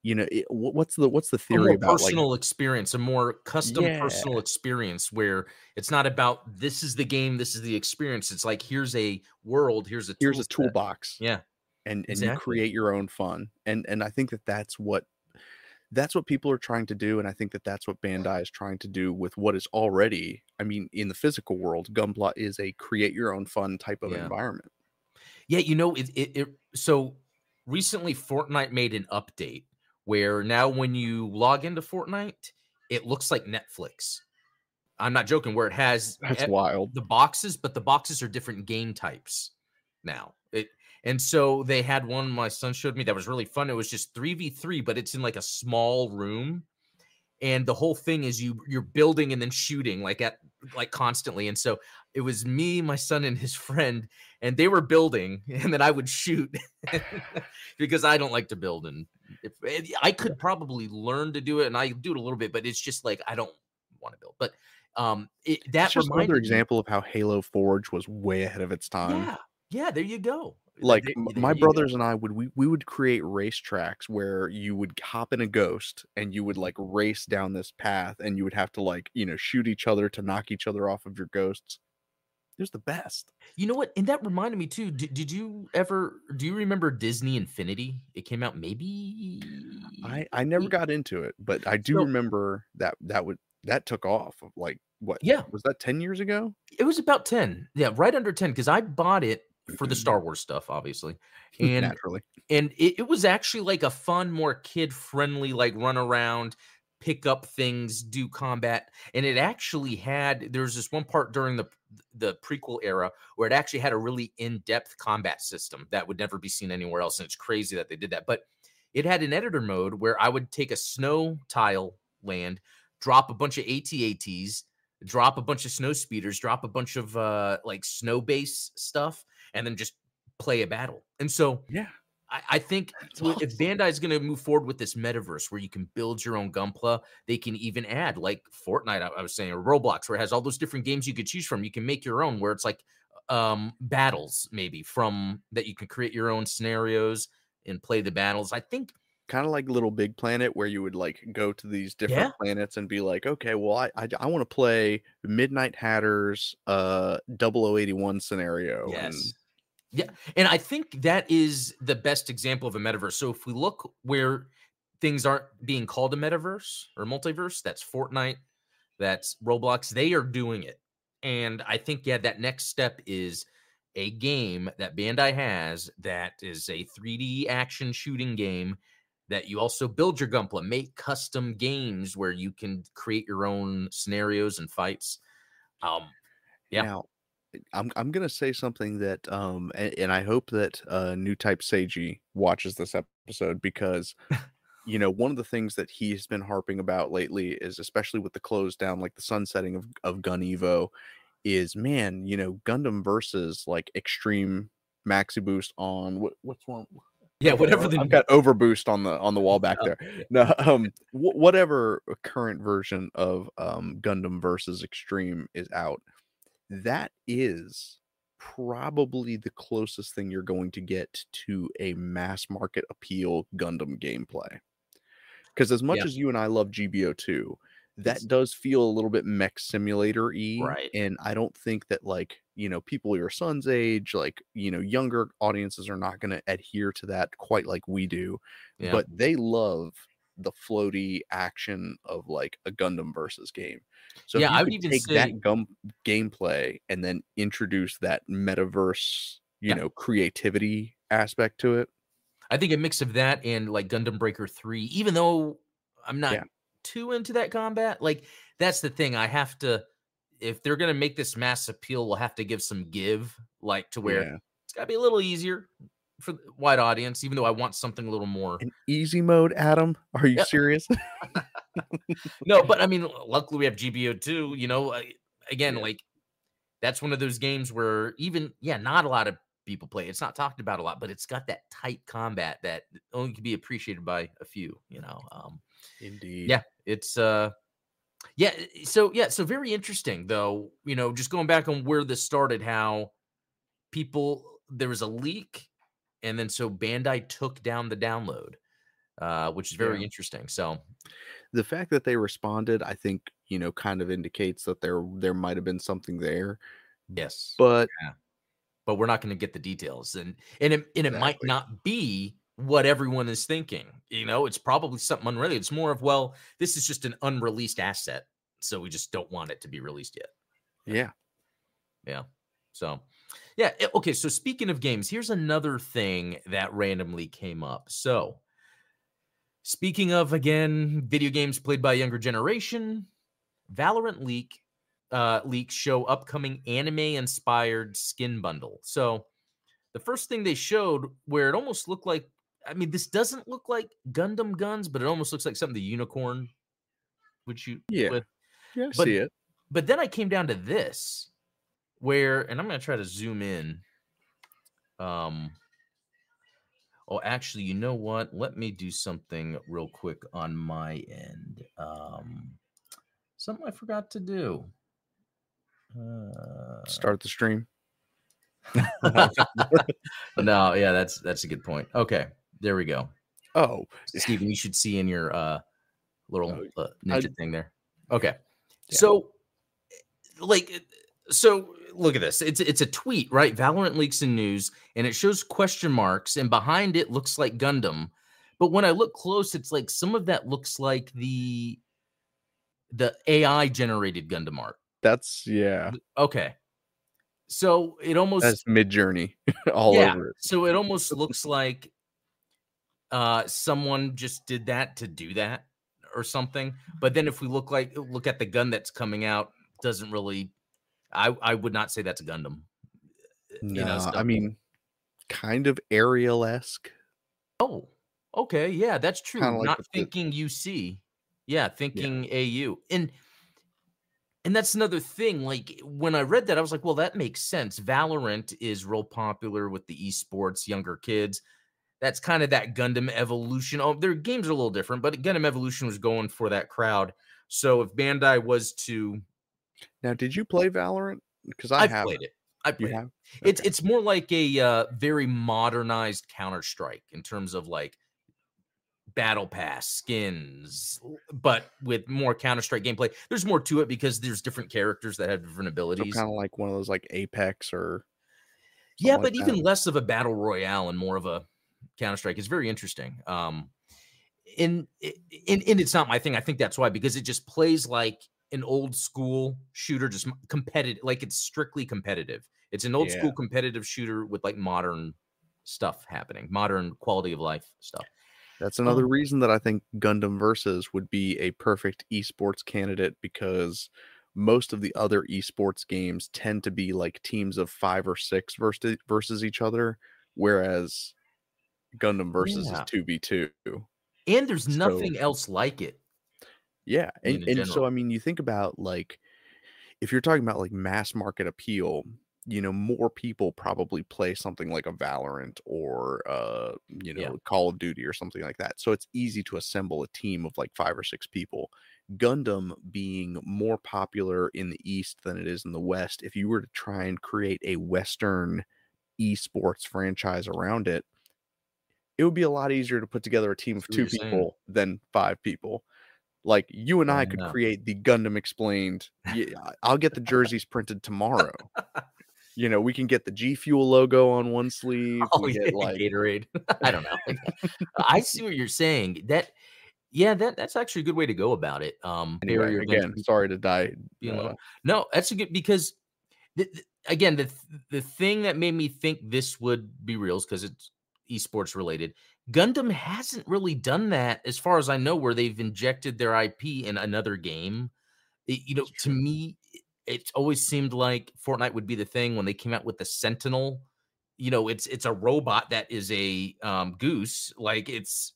you know, it, what's the what's the theory about like personal experience, a more custom Yeah. personal experience where it's not about this is the game, this is the experience. It's like here's a world, here's a here's a toolbox. Yeah. and and you create your own fun and and i think that that's what that's what people are trying to do and i think that that's what bandai is trying to do with what is already i mean in the physical world gunpla is a create your own fun type of Yeah. environment Yeah, you know, it, it, it so recently Fortnite made an update where now when you log into Fortnite, it looks like Netflix. I'm not joking, where it has that's wild the boxes, but the boxes are different game types now. And so they had one my son showed me that was really fun. It was just 3v3, but it's in like a small room. And the whole thing is you you're building and then shooting like at like constantly. And so it was me, my son, and his friend, and they were building, and then I would shoot because I don't like to build. And if I could probably learn to do it, and I do it a little bit, but it's just like I don't want to build. But um, it, that that's just another example of how halo forge was way ahead of its time yeah, yeah. There you go. Like m- there my brothers and I would we, we would create race tracks where you would hop in a ghost and you would like race down this path and you would have to like you know shoot each other to knock each other off of your ghosts. It was the best. You know what? And that reminded me too. Did, did you ever? Do you remember Disney Infinity? It came out maybe. I I never got into it, but I do So- remember that that would that took off like what Yeah, was that 10 years ago? it was about ten. Yeah, right under ten. Because I bought it for the Star Wars stuff, obviously, and Naturally. and it, it was actually like a fun, more kid friendly, like run around, pick up things, do combat, and it actually had. There was this one part during the the prequel era where it actually had a really in depth combat system that would never be seen anywhere else, and it's crazy that they did that. But it had an editor mode where I would take a snow tile land, drop a bunch of ATATs, drop a bunch of snow speeders, drop a bunch of uh like snow base stuff, and then just play a battle. And so Yeah. I, I think w- if awesome. Bandai is going to move forward with this metaverse where you can build your own Gunpla, they can even add like Fortnite. I, I was saying, or Roblox, where it has all those different games you could choose from. You can make your own, where it's like um battles, maybe from that you can create your own scenarios and play the battles. I think Kind of like Little Big Planet where you would like go to these different Yeah. planets and be like, "Okay, well I I, I want to play Midnight Hatters uh 0081 scenario." and- Yes. Yeah. And I think that is the best example of a metaverse. So if we look where things aren't being called a metaverse or multiverse, that's Fortnite, that's Roblox, they are doing it. And I think, yeah, that next step is a game that Bandai has that is a 3D action shooting game that you also build your Gunpla, make custom games where you can create your own scenarios and fights. Um, Yeah. Now, I'm I'm gonna say something that um and, and I hope that uh new type Seiji watches this episode because you know one of the things that he has been harping about lately is especially with the close down like the sunsetting of of Gun Evo is man you know Gundam versus like extreme maxi boost on what what's one yeah, whatever the I've got overboost on the on the wall back there no um wh- whatever current version of um Gundam versus Extreme is out that is probably the closest thing you're going to get to a mass market appeal Gundam gameplay. Because as much Yeah. as you and I love GBO2, that It's- does feel a little bit mech simulator y. Right. And I don't think that, like, you know, people your son's age, like, you know, younger audiences are not going to adhere to that quite like we do. Yeah. But they love the floaty action of like a Gundam versus game. So Yeah, I would even take say- that gum gameplay and then introduce that metaverse, you Yeah. know, creativity aspect to it. I think a mix of that and like Gundam Breaker 3, even though I'm not Yeah. Too into that combat, like that's the thing. I have to, if they're to make this mass appeal, we'll have to give some give, like to where Yeah. it's got to be a little easier for the wide audience, even though I want something a little more. An easy mode, Adam? Are you Yeah. serious? No, but I mean, luckily we have GBO2. You know, again, Yeah. like that's one of those games where even yeah, not a lot of people play. It's not talked about a lot, but it's got that tight combat that only can be appreciated by a few. You know, um, Indeed. yeah, it's uh, yeah. So yeah, so very interesting though. You know, just going back on where this started, how people there was a leak, and then so Bandai took down the download, uh, which is very Yeah. interesting. So The fact that they responded, I think, you know, kind of indicates that there there might have been something there. yes, But but we're not going to get the details and and it, and it might not be what everyone is thinking you know it's probably something unrelated it's more of well this is just an unreleased asset so we just don't want it to be released yet. Yeah. yeah so yeah eh, okay so speaking of games here's another thing that randomly came up. So speaking of again video games played by a younger generation valorant leak uh leaks show upcoming anime inspired skin bundle. So the first thing they showed where it almost looked like i mean this doesn't look like gundam guns but it almost looks like something the unicorn would you Yeah. with Yeah, But- see it. but then I came down to this, where, and I'm going to try to zoom in. Um, oh, actually, you know what? Let me do something real quick on my end. Um, something I forgot to do. Uh, Start the stream. no, yeah, that's that's a good point. Okay, there we go. Oh, Stephen, you should see in your uh little Oh, uh, I- ninja thing there. Okay. Yeah. So like so look at this. It's it's a tweet, right? Valorant leaks in news and it shows question marks and behind it looks like Gundam. But when I look close it's like some of that looks like the the AI generated Gundam art. that's yeah. Okay. So it almost That's Midjourney all yeah. over it. So it almost looks like uh someone just did that to do that or something. But then if we look like look at the gun that's coming out, doesn't really I I would not say that's a Gundam. No, you know, I mean, kind of Aerial esque. Oh, okay, yeah, that's true. Like Not with the- thinking UC. Yeah, thinking AU. And and that's another thing. Like when I read that, I was like, well, that makes sense. Valorant is real popular with the esports, younger kids. That's kind of that Gundam evolution. Oh, their games are a little different, but Gundam Evolution was going for that crowd. So if Bandai was to, Now, did you play Valorant? Because I I've played it. I played it. have. It's Okay. it's more like a uh, very modernized Counter Strike in terms of like battle pass skins, but with more Counter Strike gameplay. There's more to it because there's different characters that have different so abilities. kind of like one of those like Apex or. yeah, but like even that. less of a battle royale and more of a Counter Strike. is very interesting. Um, and, and and it's not my thing. I think that's why because it just plays like an old school shooter, just competitive. Like it's strictly competitive. It's an old school competitive shooter with like modern stuff happening, modern quality of life stuff. That's another Um, reason that I think Gundam Versus would be a perfect esports candidate because most of the other esports games tend to be like teams of five or six versus versus each other, whereas Gundam Versus Yeah. is two v two. And there's So- nothing else like it. Yeah, and, and so. I mean, you think about like if you're talking about like mass market appeal, you know, more people probably play something like a Valorant or uh, you know, Yeah. Call of Duty or something like that. So it's easy to assemble a team of like five or six people. Gundam being more popular in the East than it is in the West, if you were to try and create a Western esports franchise around it, it would be a lot easier to put together a team of two you're saying. people than five people. Like you and I I could know. create the Gundam explained. Yeah, I'll get the jerseys printed tomorrow. You know, we can get the G Fuel logo on one sleeve. Oh we yeah, get like Gatorade. I don't know. I see what you're saying. That, yeah, that that's actually a good way to go about it. Um, anyway, again, sorry to die. a uh, little- no, that's a good because, the, the- again, the th- the thing that made me think this would be real is because it's esports related. Gundam hasn't really done that, as far as I know, where they've injected their IP in another game. It- you know, to me, it always seemed like Fortnite would be the thing when they came out with the Sentinel. You know, it's it's a robot that is a um, goose. Like it's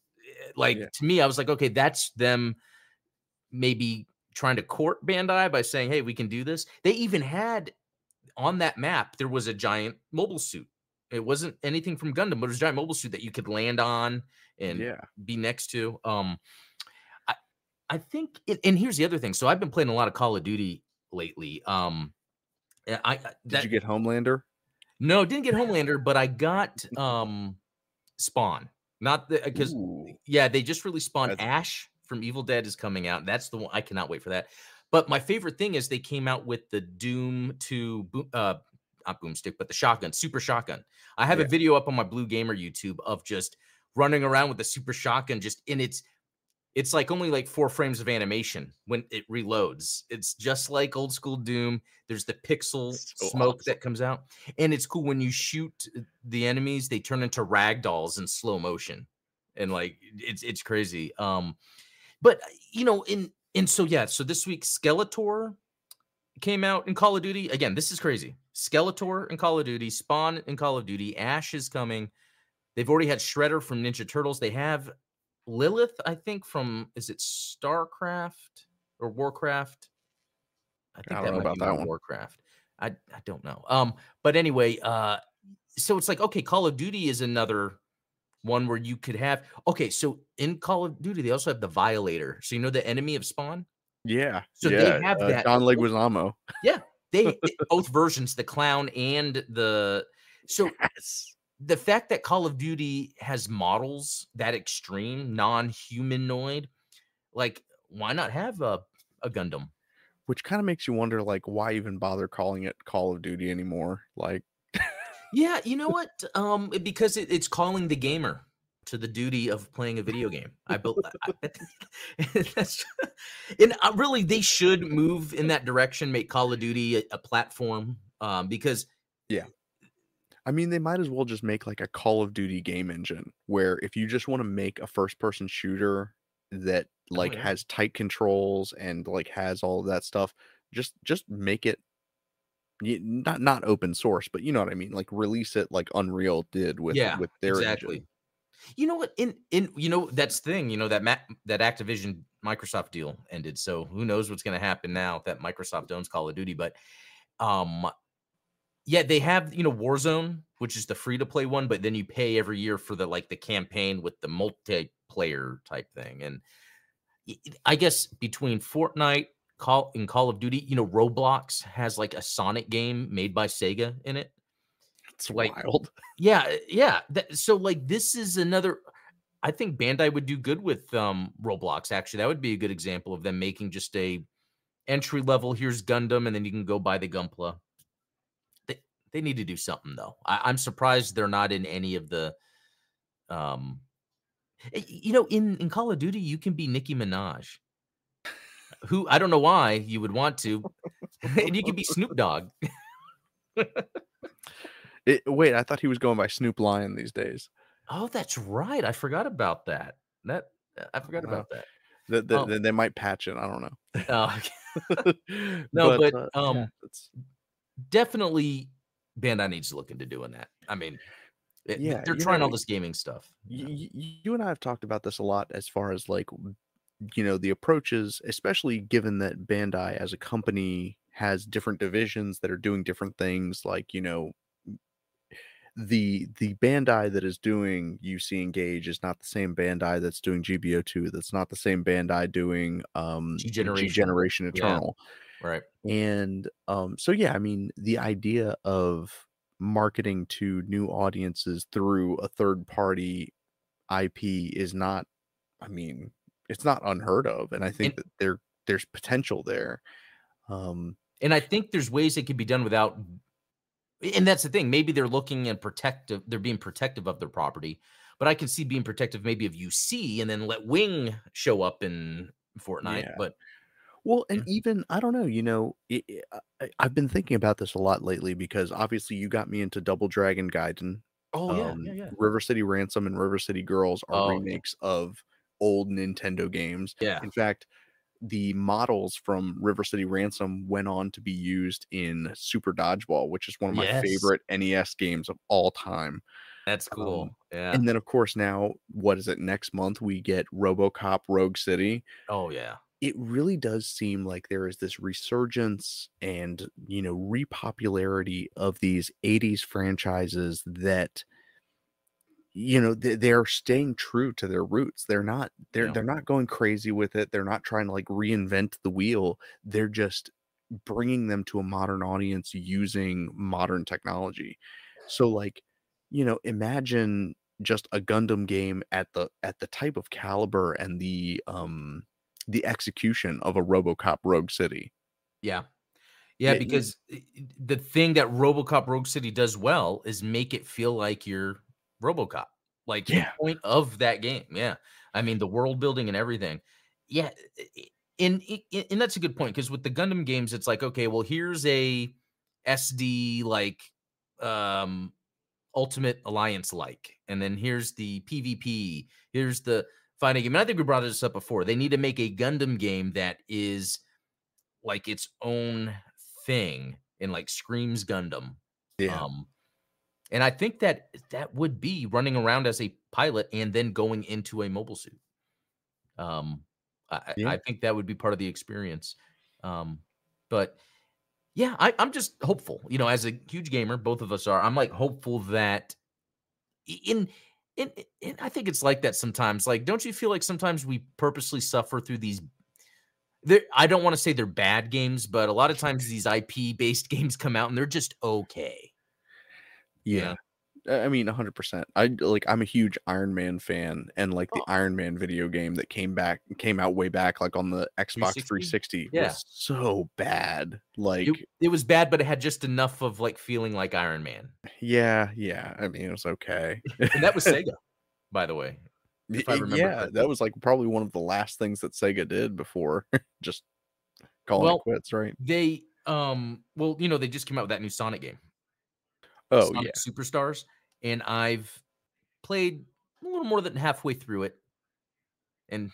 eh, like Yeah. to me, I was like, okay, that's them maybe trying to court Bandai by saying, "Hey, we can do this." They even had on that map there was a giant mobile suit. It wasn't anything from Gundam, but it was a giant mobile suit that you could land on and yeah, be next to. Um, I I think, it, and here's the other thing. So I've been playing a lot of Call of Duty lately. Um, I I- did you get Homelander? no didn't get Homelander, but I got um Spawn. Not the because yeah, they just released Spawn. That's- Ash from Evil Dead is coming out. That's the one I cannot wait for that. But my favorite thing is they came out with the Doom to uh, not boomstick, but the shotgun, super shotgun. I have Yeah. a video up on my Blue Gamer YouTube of just running around with the super shotgun, just in its. It's like only like four frames of animation when it reloads. It's just like old school Doom. There's the pixel So smoke awesome. that comes out, and it's cool when you shoot the enemies. They turn into rag dolls in slow motion and like it's it's crazy. Um, but you know, in and so yeah, so this week Skeletor came out in Call of Duty. Again, this is crazy. Skeletor in Call of Duty, Spawn in Call of Duty, Ash is coming. They've already had Shredder from Ninja Turtles. They have Lilith, I think, from is it StarCraft or Warcraft? I think don't that know might about be that one. Warcraft. I I don't know. Um, but anyway, uh, so it's like okay, Call of Duty is another one where you could have okay. So in Call of Duty, they also have the Violator. So you know the enemy of Spawn. Yeah. So they have uh, that John both- Leguizamo. They they- both versions, the clown and the so Yes. the fact that Call of Duty has models that extreme, non-humanoid, like why not have a a Gundam? Which kind of makes you wonder, like, why even bother calling it Call of Duty anymore? Like, Yeah, you know what? Um, because it, it's calling the gamer to the duty of playing a video game. I believe that's and uh, really they should move in that direction, make Call of Duty a, a platform. Um, because Yeah. I mean, they might as well just make like a Call of Duty game engine where if you just want to make a first person shooter that like Oh, yeah. has tight controls and like has all of that stuff, just just make it not not open source, but you know what I mean, like release it like Unreal did with Yeah, with their exactly. engine. You know what? In in you know that's the thing. You know that Ma- that Activision Microsoft deal ended. So who knows what's going to happen now that Microsoft owns Call of Duty? But um, yeah, they have you know Warzone, which is the free to play one, but then you pay every year for the like the campaign with the multiplayer type thing. And I guess between Fortnite, Call and Call of Duty, you know, Roblox has like a Sonic game made by Sega in it. It's Like, wild. Yeah, uh, yeah. That, so like this is another I think Bandai would do good with um Roblox actually. That would be a good example of them making just a entry level here's Gundam and then you can go buy the Gunpla. They they need to do something though. I, I'm surprised they're not in any of the um you know in in Call of Duty you can be Nicki Minaj. Who I don't know why you would want to. and you can be Snoop Dogg. It, wait, I thought he was going by Snoop Lion these days. Oh, that's right. I forgot about that. That I forgot about that. That that- Oh. they might patch it. I don't know. Uh, No, but, uh, um, yeah, definitely, Bandai needs to look into doing that. I mean, it- Yeah, they're trying all this gaming stuff. you know? you and I have talked about this a lot as far as like you know the approaches, especially given that Bandai as a company has different divisions that are doing different things. Like you know, the the Bandai that is doing UC Engage is not the same Bandai that's doing GBO2. That's not the same Bandai doing um G G Generation. Generation Yeah. Eternal. Right. And um so yeah, I mean the idea of marketing to new audiences through a third party IP is not I mean, it's not unheard of and I think And- that there there's potential there. Um And I think there's ways it could be done without and that's the thing. Maybe they're looking and protective, they're being protective of their property, but I can see being protective maybe of UC and then let Wing show up in Fortnite. Yeah. But Well, and even I don't know, you know, it, it- I, I've been thinking about this a lot lately because obviously you got me into Double Dragon Gaiden. oh yeah, um, yeah, yeah. River City Ransom and River City Girls are Oh, remakes of old Nintendo games. Yeah. In fact, the models from River City Ransom went on to be used in Super Dodgeball, which is one of my Yes. favorite NES games of all time. That's cool. um, yeah. And then, of course, now what is it? Next month we get RoboCop Rogue City. oh yeah. it really does seem like there is this resurgence and you know repopularity of these 80s franchises that you know they, they're staying true to their roots. They're not they're Yeah. they're not going crazy with it. They're not trying to like reinvent the wheel. They're just bringing them to a modern audience using modern technology. So like you know imagine just a gundam game at the at the type of caliber and the um the execution of a robocop rogue city. Yeah. Yeah, because i- i- the thing that RoboCop Rogue City does well is make it feel like you're RoboCop. Like Yeah. point of that game. Yeah. I mean, the world building and everything. Yeah. And, and that's a good point because with the Gundam games, it's like, okay, well, here's a SD like um Ultimate Alliance like, and then here's the PvP, here's the fighting game. And I think we brought this up before. They need to make a Gundam game that is like its own thing and like screams Gundam. yeah Um, and I think that that would be running around as a pilot and then going into a mobile suit. Um, I, I- Yeah. I think that would be part of the experience. Um, but yeah, I, I'm just hopeful. You know, as a huge gamer, both of us are. I'm like hopeful that in. In, in, I think it's like that sometimes. Like, don't you feel like sometimes we purposely suffer through these I don't want to say they're bad games, but a lot of times these IP based games come out and they're just okay. Yeah I mean, 100%. I like I'm a huge Iron Man fan and like the Oh. Iron Man video game that came back came out way back like on the Xbox 360? 360 Yeah. was so bad. Like It, it was bad, but it had just enough of like feeling like Iron Man. yeah, yeah. I mean, it was okay. And that was Sega, by the way. if I remember yeah, correctly. that was like probably one of the last things that Sega did before just calling Well, it quits, right? They um well, you know, they just came out with that new Sonic game. Oh yeah. Superstars. And I've played a little more than halfway through it. And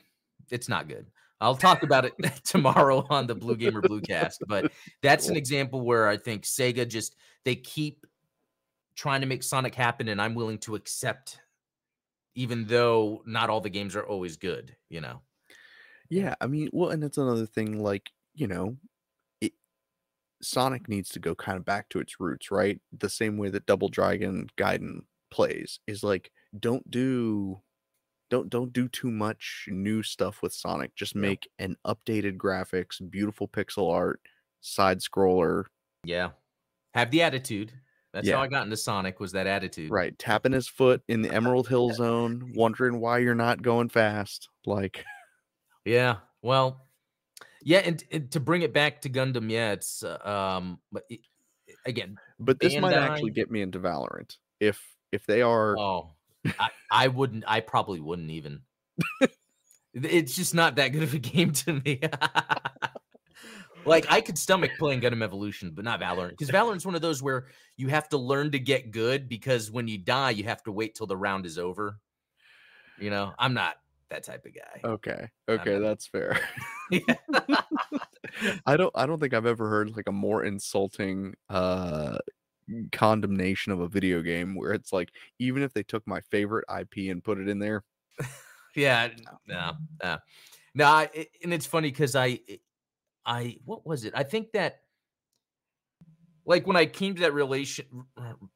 it's not good. I'll talk about it tomorrow on the Blue Gamer Bluecast, but that's an example where I think Sega just they keep trying to make Sonic happen, and I'm willing to accept, even though not all the games are always good. You know, Yeah, I mean, well, and that's another thing. Like, you know, Sonic needs to go kind of back to its roots, right? The same way that Double Dragon Gaiden plays is like, don't do, don't don't do too much new stuff with Sonic. Just Yeah. make an updated graphics, beautiful pixel art, side scroller, yeah, have the attitude. That's Yeah. how I got into Sonic was that attitude. right? Tapping his foot in the Emerald Hill Zone, wondering why you're not going fast. Like, Yeah. Well, yeah, and, and to bring it back to Gundam, yeah, it's uh, um, but it, again, but this might actually get me into Valorant if if they are. oh, I, I wouldn't, I probably wouldn't even. it's just not that good of a game to me. like I could stomach playing Gundam Evolution, but not Valorant, because Valorant's one of those where you have to learn to get good because when you die, you have to wait till the round is over. You know, I'm not that type of guy. Okay. Okay, that's fair. Yeah. I don't I don't think I've ever heard like a more insulting uh condemnation of a video game where it's like even if they took my favorite IP and put it in there, Yeah, no, no, no. It- and it's funny because I, I, what was it? I think that like when I came to that relation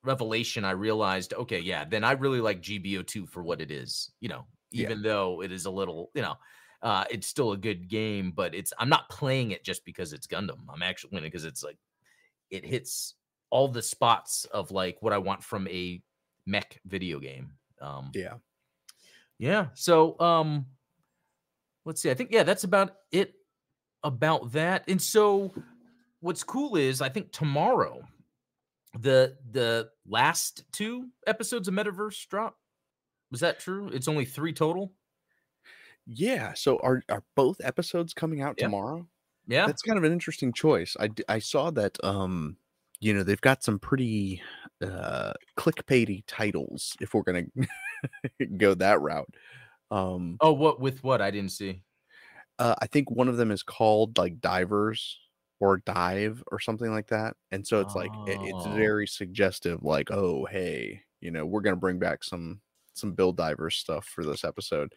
revelation, I realized, okay, yeah, then I really like GBO2 for what it is, you know, even yeah. though it is a little, you know, uh, it's still a good game, but it's I'm not playing it just because it's Gundam. I'm actually winning because it's like it hits all the spots of like what I want from a mech video game. Um, yeah, yeah. So um, let's see. I think yeah, that's about it about that. And so what's cool is I think tomorrow the the last two episodes of Metaverse drop. Was that true? It's only three total. Yeah. So are are both episodes coming out Yeah. tomorrow? Yeah. That's kind of an interesting choice. I I saw that um you know they've got some pretty uh clickbaity titles if we're gonna go that route. Um oh, what with what? I didn't see. uh, I think one of them is called like Divers or Dive or something like that. And so it's like it- it's Oh. very suggestive, like, oh hey, you know, we're gonna bring back some some Build Divers stuff for this episode.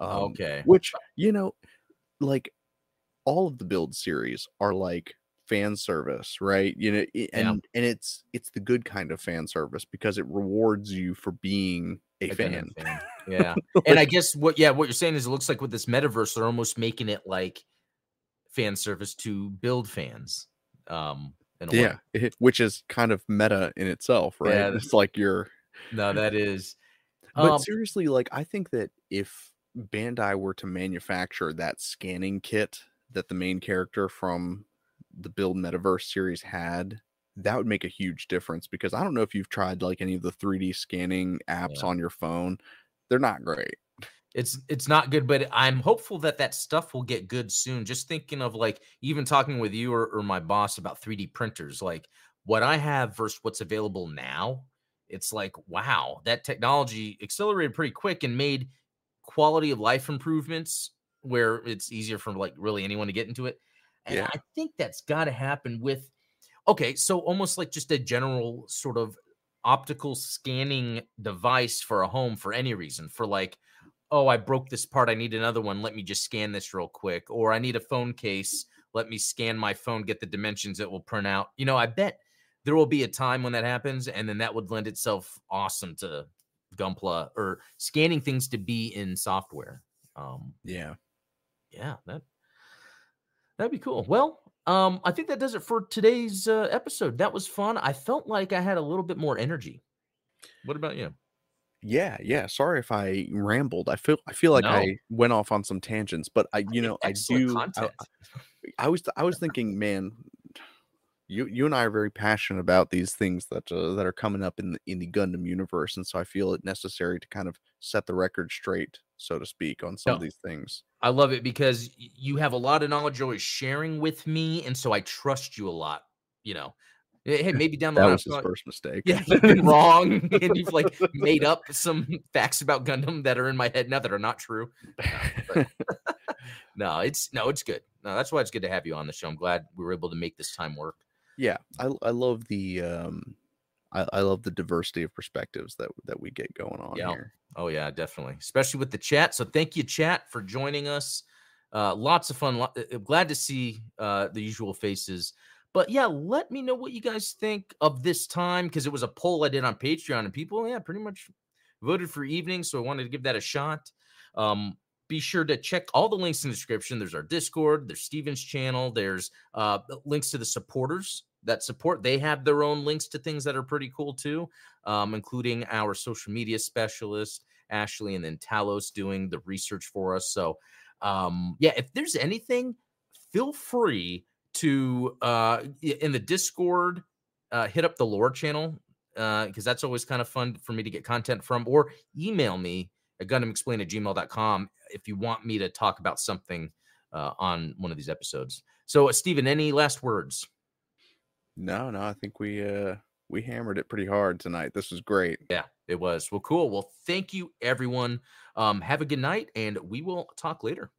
Um, Okay. which you know like all of the build series are like fan service right you know and and it's it's the good kind of fan service because it rewards you for being a A fan fan. Yeah. and I guess what yeah, what you're saying is it looks like with this metaverse, they're almost making it like fan service to build fans. Um yeah it- which is kind of meta in itself right Yeah. it's like you're No, that is but um, seriously like i think that if bandai were to manufacture that scanning kit that the main character from the build metaverse series had that would make a huge difference because i don't know if you've tried like any of the 3d scanning apps Yeah. on your phone they're not great it's it's not good, but I'm hopeful that that stuff will get good soon. Just thinking of like even talking with you or, or my boss about 3D printers, like what I have versus what's available now. It's like wow, that technology accelerated pretty quick and made quality of life improvements where it's easier for like really anyone to get into it. And Yeah. I think that's got to happen with okay, so almost like just a general sort of optical scanning device for a home for any reason for like oh, I broke this part. I need another one. Let me just scan this real quick. Or I need a phone case. Let me scan my phone, get the dimensions it will print out. You know, I bet there will be a time when that happens, and then that would lend itself awesome to Gunpla or scanning things to be in software. Um, yeah yeah, that that'd be cool. Well, um, I think that does it for today's uh, episode. That was fun. I felt like I had a little bit more energy. What about you? yeah yeah sorry if i rambled i feel i feel like No. i went off on some tangents but i you know i do I. I was I was thinking, man, you you and I are very passionate about these things that uh, that are coming up in the in the Gundam universe, and so I feel it necessary to kind of set the record straight, so to speak, on some of these things. I love it because you have a lot of knowledge you're always sharing with me, and so I trust you a lot. You know, hey, maybe down the That line, was his I'll- first mistake. yeah, you've been wrong, and you've like made up some facts about Gundam that are in my head now that are not true. but- no, it's no, it's good. No, that's why it's good to have you on the show. I'm glad we were able to make this time work. Yeah, I I love the um, I, I love the diversity of perspectives that that we get going on Yeah. here. Oh yeah, definitely, especially with the chat. So thank you, chat, for joining us. Uh, lots of fun. Lo- glad to see uh, the usual faces. But yeah, let me know what you guys think of this time because it was a poll I did on Patreon, and people, yeah, pretty much voted for evening. So I wanted to give that a shot. Um, be sure to check all the links in the description. There's our Discord, there's Steven's channel, there's uh, links to the supporters that support. They have their own links to things that are pretty cool too, um, including our social media specialist, Ashley, and then Talos doing the research for us. So, um, yeah, if there's anything, feel free to uh, in the Discord, uh, hit up the lore channel because that's always kind of fun for me to get content from, or email me at gundamexplain at gmail.com if you want me to talk about something uh, on one of these episodes. So, uh, Stephen, any last words? No, no, I think we uh we hammered it pretty hard tonight. This was great. Yeah, it was. Well, cool. Well, thank you, everyone. Um, have a good night, and we will talk later.